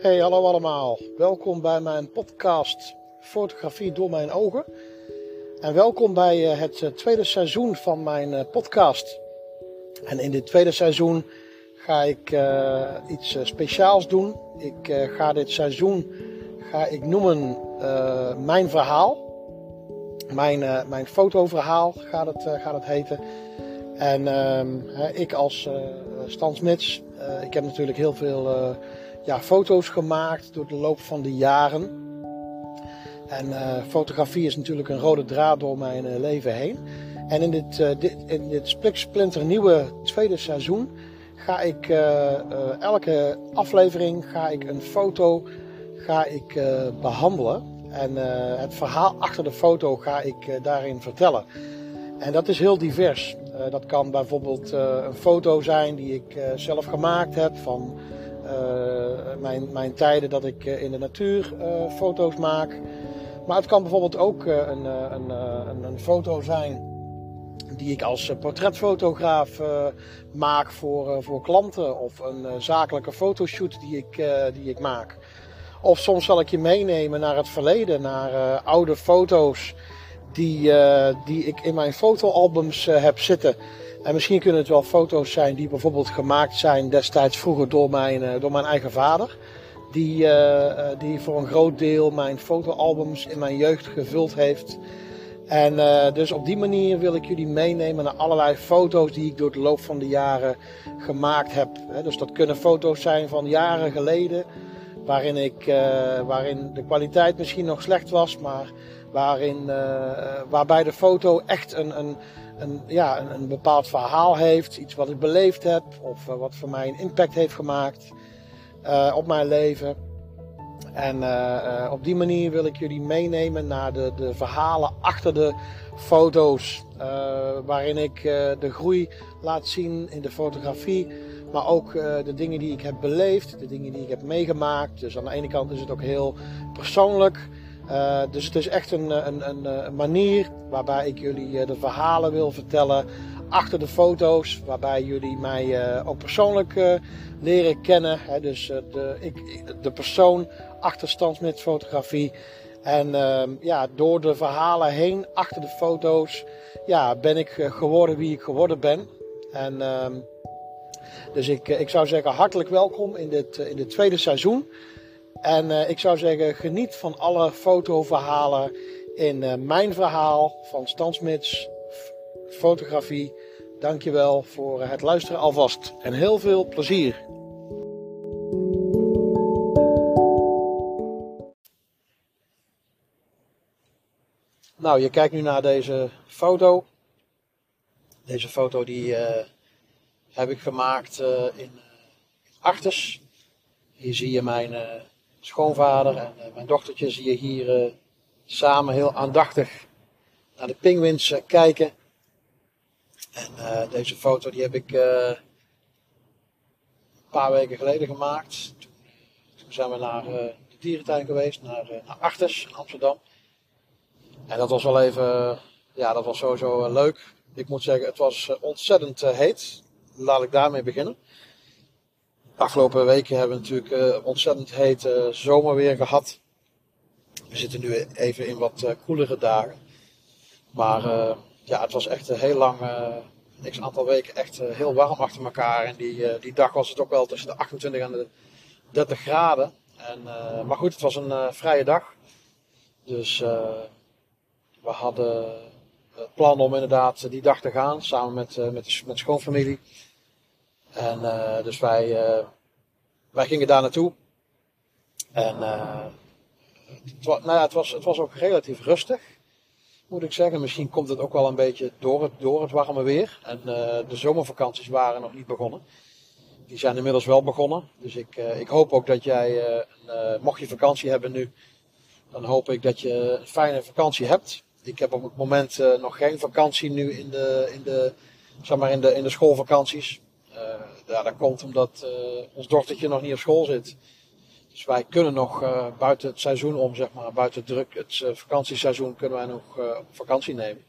Hey, hallo allemaal. Welkom bij mijn podcast Fotografie door mijn ogen. En welkom bij eh, het eh, tweede seizoen van mijn eh, podcast. En in dit tweede seizoen ga ik iets speciaals doen. Ik ga dit seizoen ga ik noemen Mijn Verhaal. Mijn, mijn fotoverhaal gaat het, gaat het heten. En ehm, ik als Stan Smits, ik heb natuurlijk heel veel ja, foto's gemaakt door de loop van de jaren. En uh, fotografie is natuurlijk een rode draad door mijn leven heen. En in dit, uh, dit, in dit splinter nieuwe tweede seizoen ga ik elke aflevering ga ik een foto ga ik, behandelen. En het verhaal achter de foto ga ik daarin vertellen. En dat is heel divers. Dat kan bijvoorbeeld een foto zijn die ik zelf gemaakt heb van eh, mijn, mijn tijden dat ik eh, in de natuur eh, foto's maak. Maar het kan bijvoorbeeld ook een, een, een, een foto zijn die ik als portretfotograaf maak voor, voor klanten. Of een zakelijke fotoshoot die ik, die ik maak. Of soms zal ik je meenemen naar het verleden, naar oude foto's die, die ik in mijn fotoalbums heb zitten. En misschien kunnen het wel foto's zijn die bijvoorbeeld gemaakt zijn destijds vroeger door mijn, eh, door mijn eigen vader. Die, die voor een groot deel mijn fotoalbums in mijn jeugd gevuld heeft. En dus op die manier wil ik jullie meenemen naar allerlei foto's die ik door de loop van de jaren gemaakt heb. Dus dat kunnen foto's zijn van jaren geleden, waarin, ik, uh, waarin de kwaliteit misschien nog slecht was, maar waarin, waarbij de foto echt een, een, een, ja, een, een, bepaald verhaal heeft, iets wat ik beleefd heb of uh, wat voor mij een impact heeft gemaakt op mijn leven. En op die manier wil ik jullie meenemen naar de, de verhalen achter de foto's, waarin ik de groei laat zien in de fotografie, maar ook de dingen die ik heb beleefd, de dingen die ik heb meegemaakt. Dus aan de ene kant is het ook heel persoonlijk. Uh, dus het is echt een, een, een, een, manier waarbij ik jullie de verhalen wil vertellen achter de foto's. Waarbij jullie mij ook persoonlijk leren kennen. Hè, dus de, ik, de persoon achter Stansmit fotografie. En ehm, ja, door de verhalen heen, achter de foto's, ja, ben ik geworden wie ik geworden ben. En ehm, dus ik, ik zou zeggen hartelijk welkom in dit, in dit tweede seizoen. En uh, ik zou zeggen, geniet van alle fotoverhalen in mijn verhaal van Stansmits Fotografie. Dankjewel voor het luisteren alvast en heel veel plezier. Nou, je kijkt nu naar deze foto. Deze foto die heb ik gemaakt in Artes. Hier zie je mijn schoonvader en mijn dochtertje zie je hier samen heel aandachtig naar de pinguïns kijken. En deze foto die heb ik een paar weken geleden gemaakt. Toen, zijn we naar de dierentuin geweest, naar, naar Artes in Amsterdam. En dat was wel even, ja dat was sowieso leuk. Ik moet zeggen, het was ontzettend heet. Laat ik daarmee beginnen afgelopen weken hebben we natuurlijk uh, ontzettend hete zomerweer gehad. We zitten nu even in wat uh, koelere dagen. Maar ja, het was echt heel lang, niks aantal weken, echt heel warm achter elkaar. En die, die dag was het ook wel tussen de 28 en de 30 graden. En, maar goed, het was een vrije dag. Dus we hadden het plan om inderdaad die dag te gaan, samen met, met, met schoonfamilie. En uh, dus wij, uh, wij gingen daar naartoe. En uh, het, was, nou ja, het, was, het was ook relatief rustig, moet ik zeggen. Misschien komt het ook wel een beetje door het, door het warme weer. En de zomervakanties waren nog niet begonnen. Die zijn inmiddels wel begonnen. Dus ik, ik hoop ook dat jij, mocht je vakantie hebben nu, dan hoop ik dat je een fijne vakantie hebt. Ik heb op het moment nog geen vakantie nu in de, in de, zeg maar in de, in de schoolvakanties. Ja, dat komt omdat uh, ons dochtertje nog niet op school zit. Dus wij kunnen nog uh, buiten het seizoen om, zeg maar, buiten druk, het uh, vakantieseizoen, kunnen wij nog op vakantie nemen.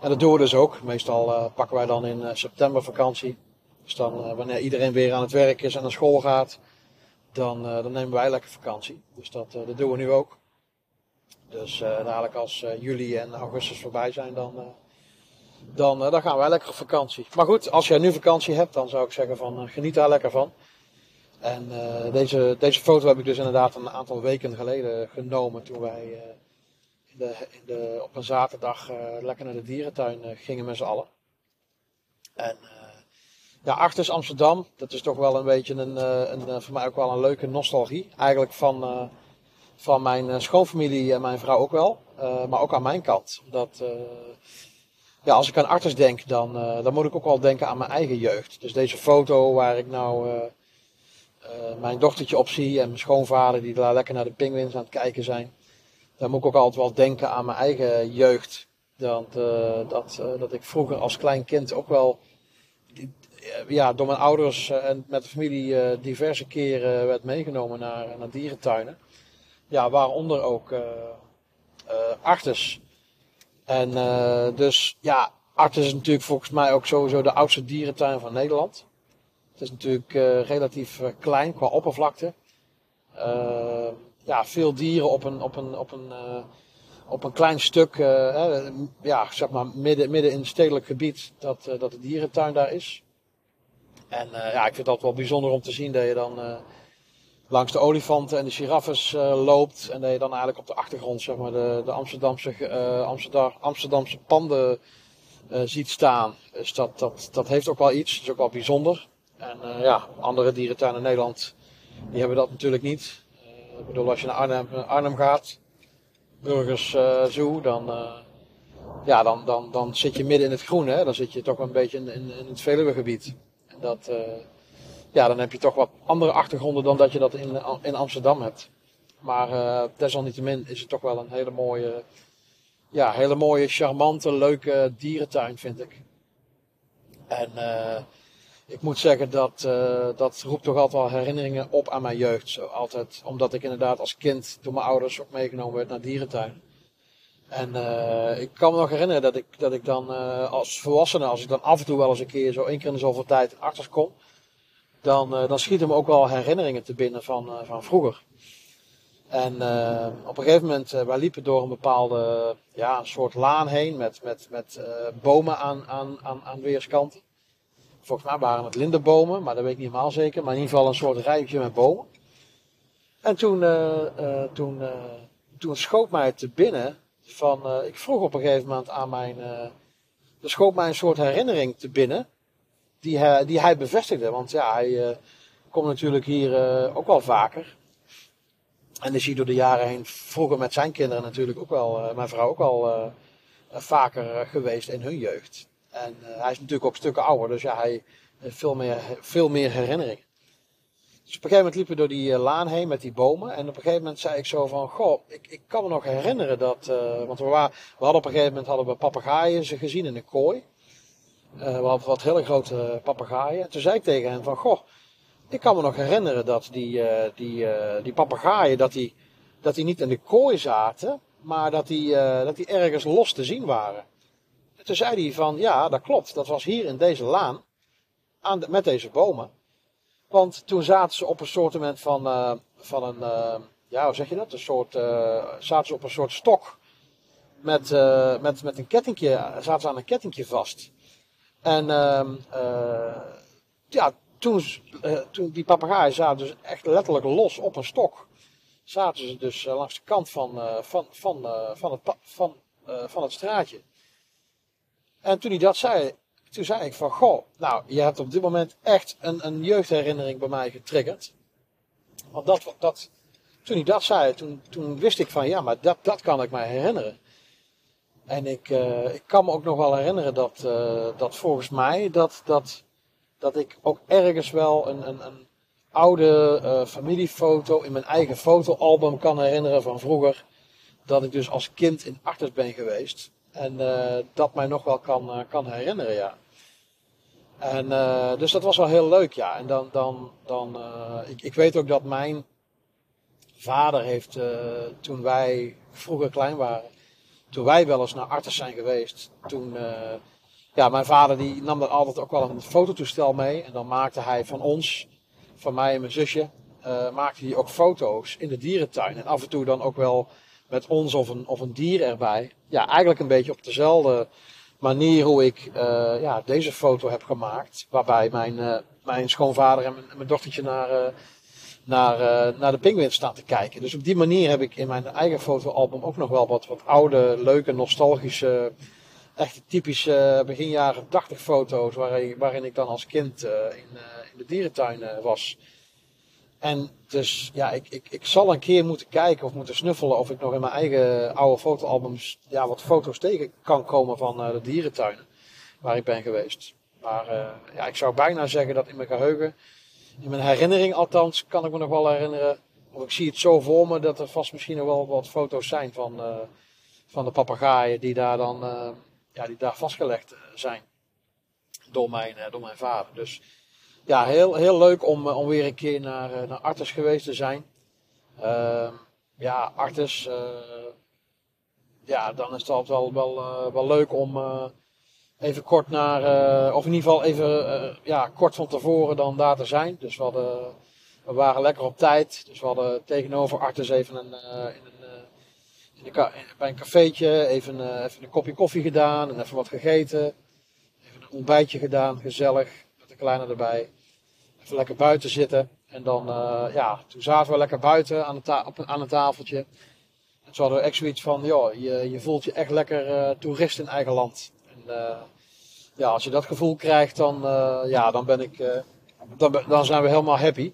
En dat doen we dus ook. Meestal pakken wij dan in september vakantie. Dus dan, wanneer iedereen weer aan het werk is en naar school gaat, dan, dan nemen wij lekker vakantie. Dus dat, dat doen we nu ook. Dus dadelijk als juli en augustus voorbij zijn, dan, dan, dan gaan wij lekker op vakantie. Maar goed, als jij nu vakantie hebt, dan zou ik zeggen van geniet daar lekker van. En deze, deze foto heb ik dus inderdaad een aantal weken geleden genomen toen wij in de, op een zaterdag lekker naar de dierentuin gingen met z'n allen. En ja, Artis Amsterdam, dat is toch wel een beetje een, eh, een, voor mij ook wel een leuke nostalgie. Eigenlijk van, van mijn eh, schoonfamilie en mijn vrouw ook wel. Maar ook aan mijn kant. Omdat, ja, als ik aan Artis denk, dan, dan moet ik ook wel denken aan mijn eigen jeugd. Dus deze foto waar ik nou mijn dochtertje op zie en mijn schoonvader die daar lekker naar de pinguïns aan het kijken zijn. Dan moet ik ook altijd wel denken aan mijn eigen jeugd. Dat, dat, dat ik vroeger als klein kind ook wel ja, door mijn ouders en met de familie diverse keren werd meegenomen naar, naar dierentuinen. Ja, waaronder ook uh, Artes. En dus ja, Artes is natuurlijk volgens mij ook sowieso de oudste dierentuin van Nederland. Het is natuurlijk relatief klein qua oppervlakte. ja, veel dieren op een, op een, op een, op een klein stuk, ja, zeg maar midden, midden in het stedelijk gebied, dat, dat de dierentuin daar is. En ja, ik vind dat wel bijzonder om te zien dat je dan langs de olifanten en de giraffes uh, loopt. En dat je dan eigenlijk op de achtergrond zeg maar, de, de Amsterdamse, Amsterdam, Amsterdamse panden ziet staan. Dus dat, dat, dat heeft ook wel iets. Dat is ook wel bijzonder. En ja, andere dierentuinen in Nederland die hebben dat natuurlijk niet. ik bedoel, als je naar Arnhem, Arnhem gaat, Burgers Zoo, dan ja, dan, dan, dan zit je midden in het groen. Hè? Dan zit je toch een beetje in, in, het Veluwegebied. Dat, uh, ja, dan heb je toch wat andere achtergronden dan dat je dat in, in Amsterdam hebt. Maar uh, desalniettemin is het toch wel een hele mooie, ja, hele mooie, charmante, leuke dierentuin, vind ik. En uh, ik moet zeggen dat dat roept toch altijd wel herinneringen op aan mijn jeugd. Zo, altijd, omdat ik inderdaad als kind door mijn ouders ook meegenomen werd naar dierentuin. En ik kan me nog herinneren dat ik, dat ik dan als volwassene, als ik dan af en toe wel eens een keer zo één keer in zoveel tijd achter kom, dan, uh, dan schieten me ook wel herinneringen te binnen van, van vroeger. En op een gegeven moment, wij liepen door een bepaalde, ja, een soort laan heen met, met, met bomen aan, aan, aan, aan weerskanten. Volgens mij waren het lindenbomen, maar dat weet ik niet helemaal zeker. Maar in ieder geval een soort rijtje met bomen. En toen, toen, toen schoot mij te binnen van, uh, ik vroeg op een gegeven moment aan mijn, uh, er schoot mij een soort herinnering te binnen, die hij, die hij bevestigde. Want ja, hij uh, komt natuurlijk hier ook wel vaker. En is hij door de jaren heen vroeger met zijn kinderen natuurlijk ook wel, mijn vrouw ook wel vaker geweest in hun jeugd. En hij is natuurlijk ook stukken ouder, dus ja, hij heeft veel meer, veel meer herinneringen. Dus op een gegeven moment liepen we door die uh, laan heen met die bomen. En op een gegeven moment zei ik zo van, goh, ik, ik kan me nog herinneren dat, uh, want we, waren, we hadden op een gegeven moment hadden we papegaaien gezien in een kooi. Uh, we hadden wat hele grote papegaaien. Toen zei ik tegen hem van, goh, ik kan me nog herinneren dat die, die, die papegaaien, dat die, dat die niet in de kooi zaten, maar dat die, dat die ergens los te zien waren. En toen zei hij van, ja, dat klopt, dat was hier in deze laan, aan de, met deze bomen. Want toen zaten ze op een soort van, uh, van een, uh, ja, hoe zeg je dat? Een soort, uh, zaten ze op een soort stok. Met, met, met een kettingje, zaten ze aan een kettingje vast. En ehm, ja, toen, toen die papegaaien zaten dus echt letterlijk los op een stok. Zaten ze dus langs de kant van, van, van, van, het, van, van het straatje. En toen hij dat zei, toen zei ik van, goh, nou, je hebt op dit moment echt een, een jeugdherinnering bij mij getriggerd. Want dat, dat, toen hij dat zei, toen, toen wist ik van, ja, maar dat, dat kan ik mij herinneren. En ik, uh, ik kan me ook nog wel herinneren dat, uh, dat volgens mij, dat, dat, dat ik ook ergens wel een, een, een oude uh, familiefoto in mijn eigen fotoalbum kan herinneren van vroeger. Dat ik dus als kind in Artes ben geweest. En dat mij nog wel kan, kan herinneren, ja. En dus dat was wel heel leuk, ja. En dan, dan, dan ik, ik weet ook dat mijn vader heeft, toen wij vroeger klein waren, toen wij wel eens naar Artes zijn geweest, toen, ja, mijn vader die nam er altijd ook wel een fototoestel mee. En dan maakte hij van ons, van mij en mijn zusje, maakte hij ook foto's in de dierentuin. En af en toe dan ook wel met ons of een, of een dier erbij. Ja, eigenlijk een beetje op dezelfde manier hoe ik ja, deze foto heb gemaakt. Waarbij mijn, mijn schoonvader en mijn, mijn dochtertje naar naar, uh, naar de pinguïns staan te kijken. Dus op die manier heb ik in mijn eigen fotoalbum ook nog wel wat, wat oude, leuke, nostalgische, echt typische begin jaren 80 foto's. Waarin, waarin ik dan als kind uh, in, uh, in de dierentuin was. En dus ja, ik, ik, ik zal een keer moeten kijken of moeten snuffelen of ik nog in mijn eigen oude fotoalbums ja, wat foto's tegen kan komen van de dierentuinen waar ik ben geweest. Maar ja, ik zou bijna zeggen dat in mijn geheugen in mijn herinnering althans kan ik me nog wel herinneren. Of ik zie het zo voor me dat er vast misschien nog wel wat foto's zijn van, uh, van de papegaaien die daar dan uh, ja, die daar vastgelegd eh, zijn. Door mijn, door mijn vader. Dus ja, heel, heel leuk om, om weer een keer naar, naar Artes geweest te zijn. Ehm, ja, Artes. ja, dan is het altijd wel, wel, wel leuk om even kort naar, uh, of in ieder geval even uh, ja, kort van tevoren dan daar te zijn. Dus we, hadden, we waren lekker op tijd. Dus we hadden tegenover Artes even een, uh, in een, in bij een cafeetje even, even een kopje koffie gedaan en even wat gegeten. Even een ontbijtje gedaan, gezellig, met de kleine erbij. Even lekker buiten zitten. En dan, ja, toen zaten we lekker buiten aan, de op, aan een tafeltje. En toen hadden we echt zoiets van, joh, je, je voelt je echt lekker toerist in eigen land. En, ja, als je dat gevoel krijgt, dan, uh, ja, dan, ben ik, uh, dan, dan zijn we helemaal happy.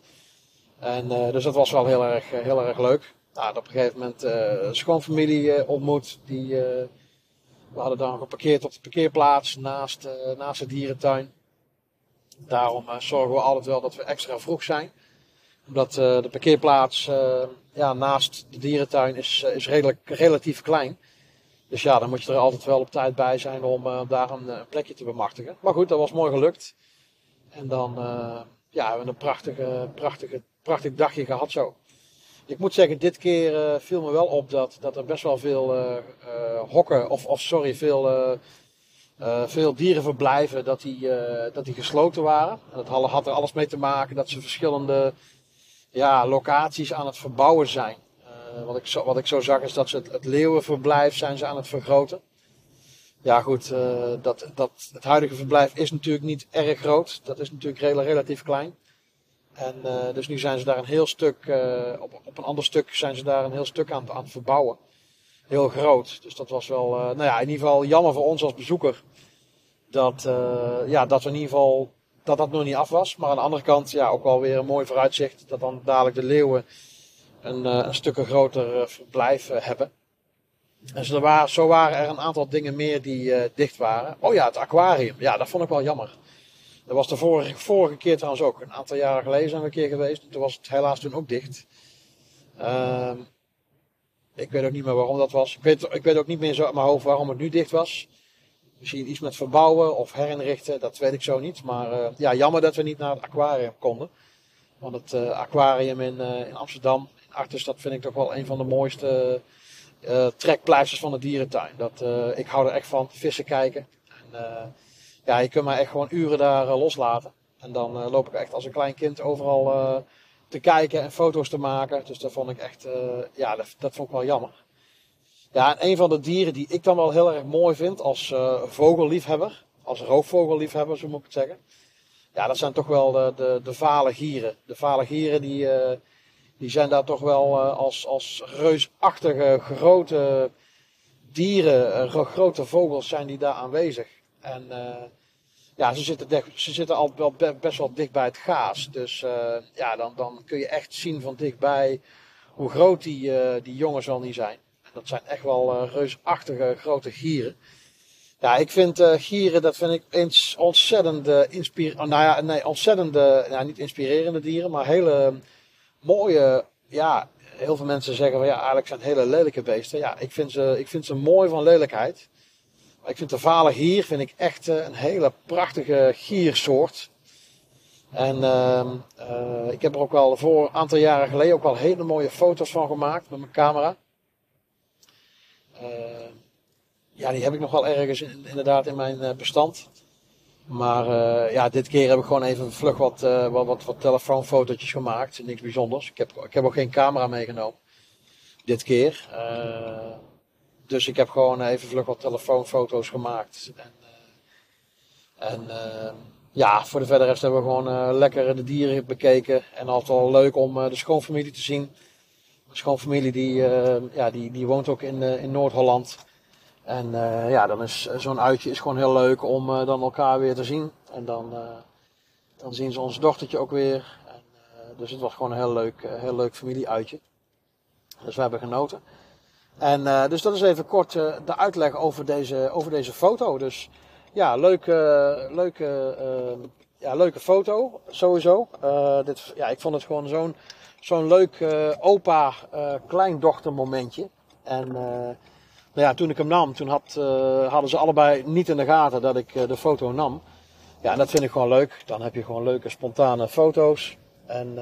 En dus dat was wel heel erg, heel erg leuk. Nou, op een gegeven moment uh, schoonfamilie ontmoet. Die, we hadden dan geparkeerd op de parkeerplaats naast, naast de dierentuin. Daarom zorgen we altijd wel dat we extra vroeg zijn. Omdat de parkeerplaats ja, naast de dierentuin is, is redelijk, relatief klein. Dus ja, dan moet je er altijd wel op tijd bij zijn om uh, daar een, een, plekje te bemachtigen. Maar goed, dat was mooi gelukt. En dan uh, ja, hebben we een prachtige, prachtige, prachtig dagje gehad zo. Ik moet zeggen, dit keer viel me wel op dat, dat er best wel veel hokken, of, of sorry, veel, veel dierenverblijven, dat die, dat die gesloten waren. En dat had er alles mee te maken dat ze verschillende ja, locaties aan het verbouwen zijn. Eh, wat, ik zo, wat ik zo zag is dat ze het, leeuwenverblijf zijn ze aan het vergroten. Ja goed, uh, dat, dat, het huidige verblijf is natuurlijk niet erg groot. Dat is natuurlijk relatief klein. En uh, dus nu zijn ze daar een heel stuk, op, op een ander stuk zijn ze daar een heel stuk aan, aan het verbouwen. Heel groot. Dus dat was wel, nou ja, in ieder geval jammer voor ons als bezoeker. Dat, ja, dat we in ieder geval, dat dat nog niet af was. Maar aan de andere kant, ja, ook wel weer een mooi vooruitzicht. Dat dan dadelijk de leeuwen een, uh, een stukken groter eh, verblijf eh, hebben. En zo, waren, zo waren er een aantal dingen meer die dicht waren. Oh ja, het aquarium. Ja, dat vond ik wel jammer. Dat was de vorige, vorige keer trouwens ook. Een aantal jaren geleden zijn we een keer geweest. Toen was het helaas toen ook dicht. Uh, ik weet ook niet meer waarom dat was. Ik weet, ik weet ook niet meer zo uit mijn hoofd waarom het nu dicht was. Misschien iets met verbouwen of herinrichten, dat weet ik zo niet. Maar uh, ja, jammer dat we niet naar het aquarium konden. Want het uh, aquarium in, in Amsterdam Artis, dat vind ik toch wel een van de mooiste uh, trekpleisters van de dierentuin. Dat, uh, ik hou er echt van, vissen kijken. En, uh, ja, je kunt mij echt gewoon uren daar loslaten. En dan loop ik echt als een klein kind overal te kijken en foto's te maken. Dus dat vond ik echt, ja, dat, dat, vond ik wel jammer. Ja, en een van de dieren die ik dan wel heel erg mooi vind als vogelliefhebber, als roofvogelliefhebber, zo moet ik het zeggen. Ja, dat zijn toch wel de, de, de vale gieren. De vale gieren die, die zijn daar toch wel uh, als, als reusachtige grote dieren, uh, grote vogels zijn die daar aanwezig. En uh, ja, ze zitten, ze zitten al wel best wel dicht bij het gaas. Dus ja, dan, dan kun je echt zien van dichtbij hoe groot die, die jongens wel niet zijn. En dat zijn echt wel reusachtige grote gieren. Ja, ik vind gieren, dat vind ik eens ontzettend inspirerende, nou ja, nee, ontzettend, ja, niet inspirerende dieren, maar hele mooie, ja, heel veel mensen zeggen van ja, eigenlijk zijn hele lelijke beesten. Ja, ik vind ze, ik vind ze mooi van lelijkheid. Maar ik vind de vale gier vind ik echt eh, een hele prachtige giersoort. En uh, uh, ik heb er ook wel voor een aantal jaren geleden ook wel hele mooie foto's van gemaakt met mijn camera. Uh, ja, die heb ik nog wel ergens in, inderdaad in mijn bestand. Maar ja, dit keer heb ik gewoon even vlug wat, wat, wat, wat telefoonfotootjes gemaakt. Niks bijzonders. Ik heb, ik heb ook geen camera meegenomen. Dit keer. dus ik heb gewoon even vlug wat telefoonfoto's gemaakt. En, en ja, voor de verder rest hebben we gewoon uh, lekker de dieren bekeken. En altijd wel leuk om uh, de schoonfamilie te zien. Schoonfamilie die, uh, ja, die, die woont ook in, in Noord-Holland. En ja, dan is zo'n uitje is gewoon heel leuk om dan elkaar weer te zien. En dan, dan zien ze ons dochtertje ook weer. En, dus het was gewoon een heel leuk, heel leuk familieuitje. Dus we hebben genoten. En dus dat is even kort de uitleg over deze, over deze foto. Dus ja, leuke, leuke, uh, ja, leuke foto, sowieso. Uh, dit, ja, ik vond het gewoon zo'n zo'n leuk uh, opa-kleindochter momentje. En nou ja, toen ik hem nam, toen had, hadden ze allebei niet in de gaten dat ik de foto nam. Ja, en dat vind ik gewoon leuk. Dan heb je gewoon leuke, spontane foto's. En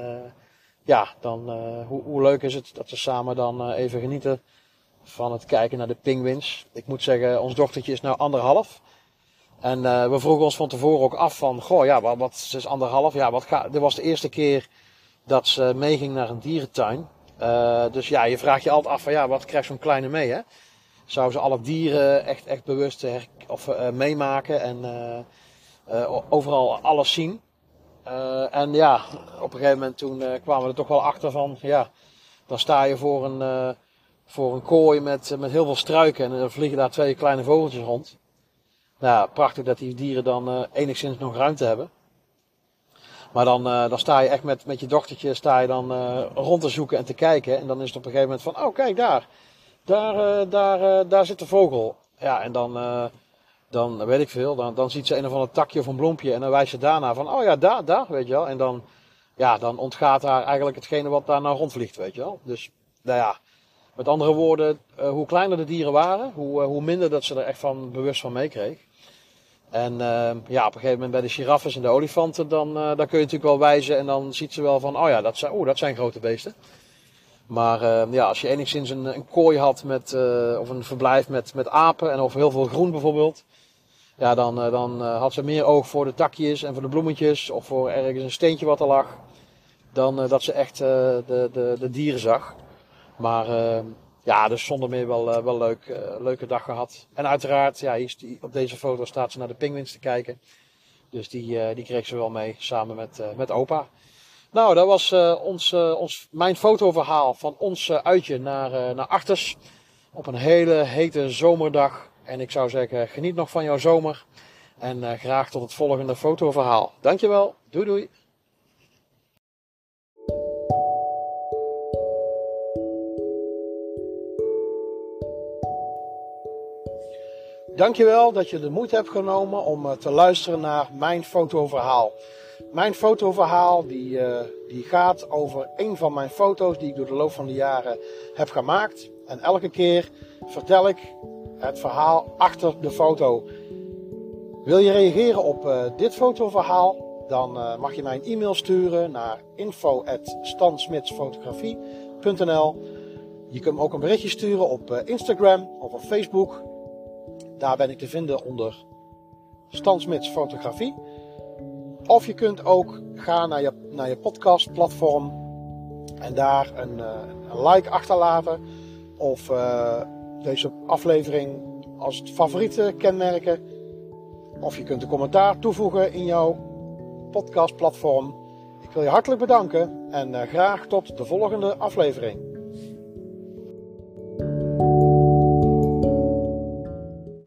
ja, dan, hoe, hoe leuk is het dat we samen dan even genieten van het kijken naar de penguins. Ik moet zeggen, ons dochtertje is nou anderhalf. En we vroegen ons van tevoren ook af van, goh ja, wat, wat ze is anderhalf, ja, wat ga, dit was de eerste keer dat ze meeging naar een dierentuin. Dus ja, je vraagt je altijd af van, ja, wat krijgt zo'n kleine mee, hè? Zou ze alle dieren echt, echt bewust of, uh, meemaken en overal alles zien? en ja, op een gegeven moment toen kwamen we er toch wel achter van, ja, dan sta je voor een, voor een kooi met, met heel veel struiken en er vliegen daar twee kleine vogeltjes rond. Nou, prachtig dat die dieren dan uh, enigszins nog ruimte hebben. Maar dan, uh, dan sta je echt met, met je dochtertje sta je dan uh, rond te zoeken en te kijken. En dan is het op een gegeven moment van, oh kijk daar. Daar, daar, daar zit de vogel. Ja, en dan, dan weet ik veel. Dan, dan ziet ze een of ander takje of een bloempje. En dan wijst ze daarna van, oh ja, daar, daar, weet je wel. En dan, ja, dan ontgaat haar eigenlijk hetgene wat daar nou rondvliegt, weet je wel. Dus, nou ja. Met andere woorden, hoe kleiner de dieren waren, hoe, hoe minder dat ze er echt van bewust van meekreeg. En uh, ja, op een gegeven moment bij de giraffes en de olifanten, dan, uh, dan kun je natuurlijk wel wijzen en dan ziet ze wel van, oh ja, dat zijn, oh, dat zijn grote beesten. Maar uh, ja, als je enigszins een, een kooi had met, uh, of een verblijf met, met apen en of heel veel groen bijvoorbeeld, ja, dan, dan had ze meer oog voor de takjes en voor de bloemetjes of voor ergens een steentje wat er lag, dan dat ze echt de, de, de dieren zag. Maar ehm, ja, dus zonder meer wel, wel leuk, leuke dag gehad. En uiteraard, ja, hier op deze foto staat ze naar de pinguïns te kijken. Dus die, die kreeg ze wel mee, samen met, met opa. Nou, dat was ons, ons, mijn fotoverhaal van ons uitje naar, naar Artes. Op een hele hete zomerdag. En ik zou zeggen, geniet nog van jouw zomer. En graag tot het volgende fotoverhaal. Dankjewel, doei doei. Dankjewel dat je de moeite hebt genomen om eh, te luisteren naar mijn fotoverhaal. Mijn fotoverhaal die, uh, die gaat over een van mijn foto's die ik door de loop van de jaren heb gemaakt. En elke keer vertel ik het verhaal achter de foto. Wil je reageren op uh, dit fotoverhaal? Dan uh, mag je mij een e-mail sturen naar info.stansmitsfotografie.nl Je kunt me ook een berichtje sturen op Instagram of op Facebook. Daar ben ik te vinden onder Stansmits Fotografie. Of je kunt ook gaan naar je, naar je podcastplatform en daar een, uh, een like achterlaten. Of uh, deze aflevering als favoriete kenmerken. Of je kunt een commentaar toevoegen in jouw podcastplatform. Ik wil je hartelijk bedanken en uh, graag tot de volgende aflevering.